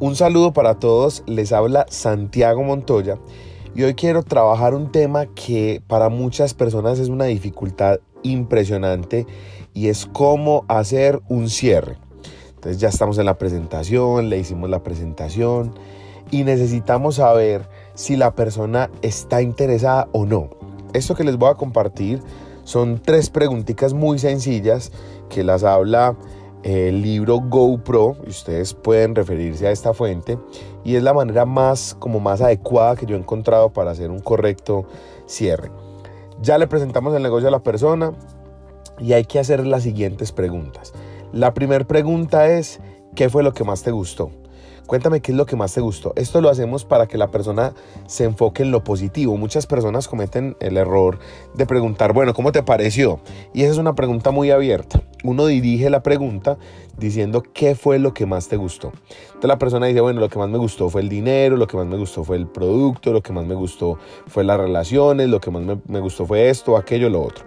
Un saludo para todos, les habla Santiago Montoya y hoy quiero trabajar un tema que para muchas personas es una dificultad impresionante y es cómo hacer un cierre. Entonces ya estamos en la presentación, le hicimos la presentación y necesitamos saber si la persona está interesada o no. Esto que les voy a compartir son tres preguntitas muy sencillas que las habla el libro GoPro, y ustedes pueden referirse a esta fuente, y es la manera más, como más adecuada que yo he encontrado para hacer un correcto cierre. Ya le presentamos el negocio a la persona y hay que hacer las siguientes preguntas. La primera pregunta es, ¿qué fue lo que más te gustó? Cuéntame qué es lo que más te gustó. Esto lo hacemos para que la persona se enfoque en lo positivo. Muchas personas cometen el error de preguntar, bueno, ¿cómo te pareció? Y esa es una pregunta muy abierta. Uno dirige la pregunta diciendo qué fue lo que más te gustó. Entonces la persona dice, bueno, lo que más me gustó fue el dinero, lo que más me gustó fue el producto, lo que más me gustó fue las relaciones, lo que más me, gustó fue esto, aquello, lo otro.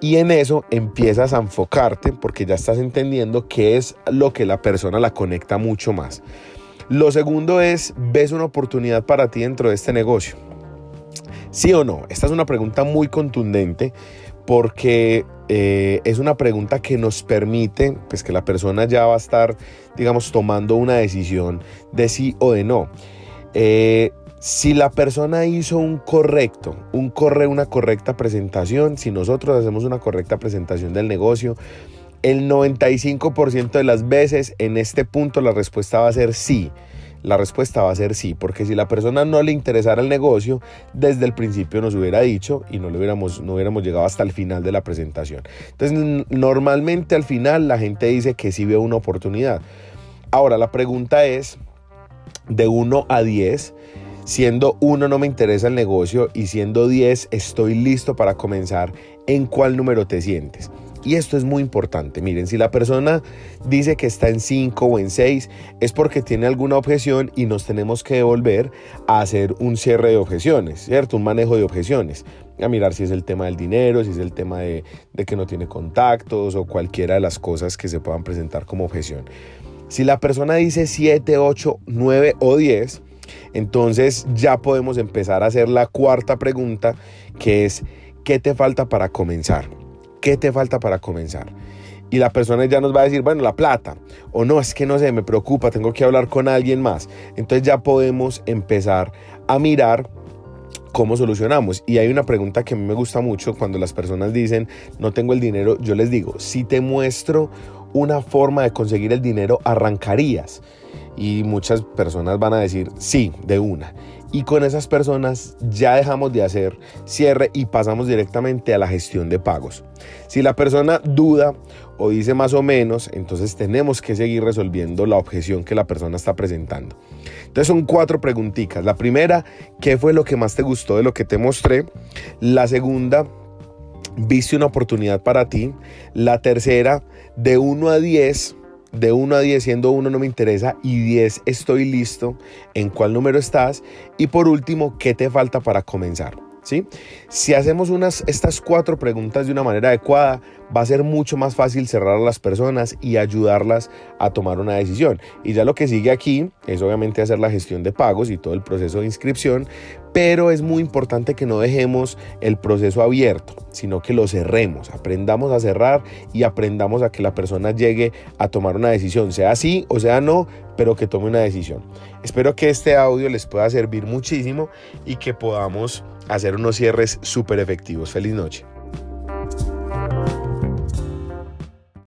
Y en eso empiezas a enfocarte porque ya estás entendiendo qué es lo que la persona la conecta mucho más. Lo segundo es, ¿ves una oportunidad para ti dentro de este negocio? ¿Sí o no? Esta es una pregunta muy contundente porque eh, es una pregunta que nos permite, pues que la persona ya va a estar, digamos, tomando una decisión de sí o de no. Eh, si la persona hizo un correcto, un corre, una correcta presentación, si nosotros hacemos una correcta presentación del negocio, el 95% de las veces en este punto la respuesta va a ser sí. La respuesta va a ser sí, porque si la persona no le interesara el negocio, desde el principio nos hubiera dicho y no, le hubiéramos, no hubiéramos llegado hasta el final de la presentación. Entonces, normalmente al final la gente dice que sí ve una oportunidad. Ahora, la pregunta es, de 1 a 10, siendo 1 no me interesa el negocio y siendo 10 estoy listo para comenzar, ¿en cuál número te sientes? Y esto es muy importante. Miren, si la persona dice que está en 5 o en 6, es porque tiene alguna objeción y nos tenemos que devolver a hacer un cierre de objeciones, ¿cierto? Un manejo de objeciones. A mirar si es el tema del dinero, si es el tema de, de que no tiene contactos o cualquiera de las cosas que se puedan presentar como objeción. Si la persona dice 7, 8, 9 o 10, entonces ya podemos empezar a hacer la cuarta pregunta, que es, ¿qué te falta para comenzar? ¿Qué te falta para comenzar? Y la persona ya nos va a decir, bueno, la plata. O no, es que no sé, me preocupa, tengo que hablar con alguien más. Entonces ya podemos empezar a mirar cómo solucionamos. Y hay una pregunta que a mí me gusta mucho cuando las personas dicen, no tengo el dinero, yo les digo, si te muestro una forma de conseguir el dinero, arrancarías. Y muchas personas van a decir, sí, de una y con esas personas ya dejamos de hacer cierre y pasamos directamente a la gestión de pagos. Si la persona duda o dice más o menos, entonces tenemos que seguir resolviendo la objeción que la persona está presentando. Entonces son cuatro preguntitas. La primera, ¿qué fue lo que más te gustó de lo que te mostré? La segunda, ¿viste una oportunidad para ti? La tercera, de 1 a 10, de 1 a 10, siendo 1 no me interesa y 10 estoy listo, en cuál número estás y por último, ¿qué te falta para comenzar? ¿Sí? Si hacemos unas, estas cuatro preguntas de una manera adecuada, va a ser mucho más fácil cerrar a las personas y ayudarlas a tomar una decisión. Y ya lo que sigue aquí es obviamente hacer la gestión de pagos y todo el proceso de inscripción, pero es muy importante que no dejemos el proceso abierto, sino que lo cerremos, aprendamos a cerrar y aprendamos a que la persona llegue a tomar una decisión, sea sí o sea no, pero que tome una decisión. Espero que este audio les pueda servir muchísimo y que podamos hacer unos cierres súper efectivos. Feliz noche.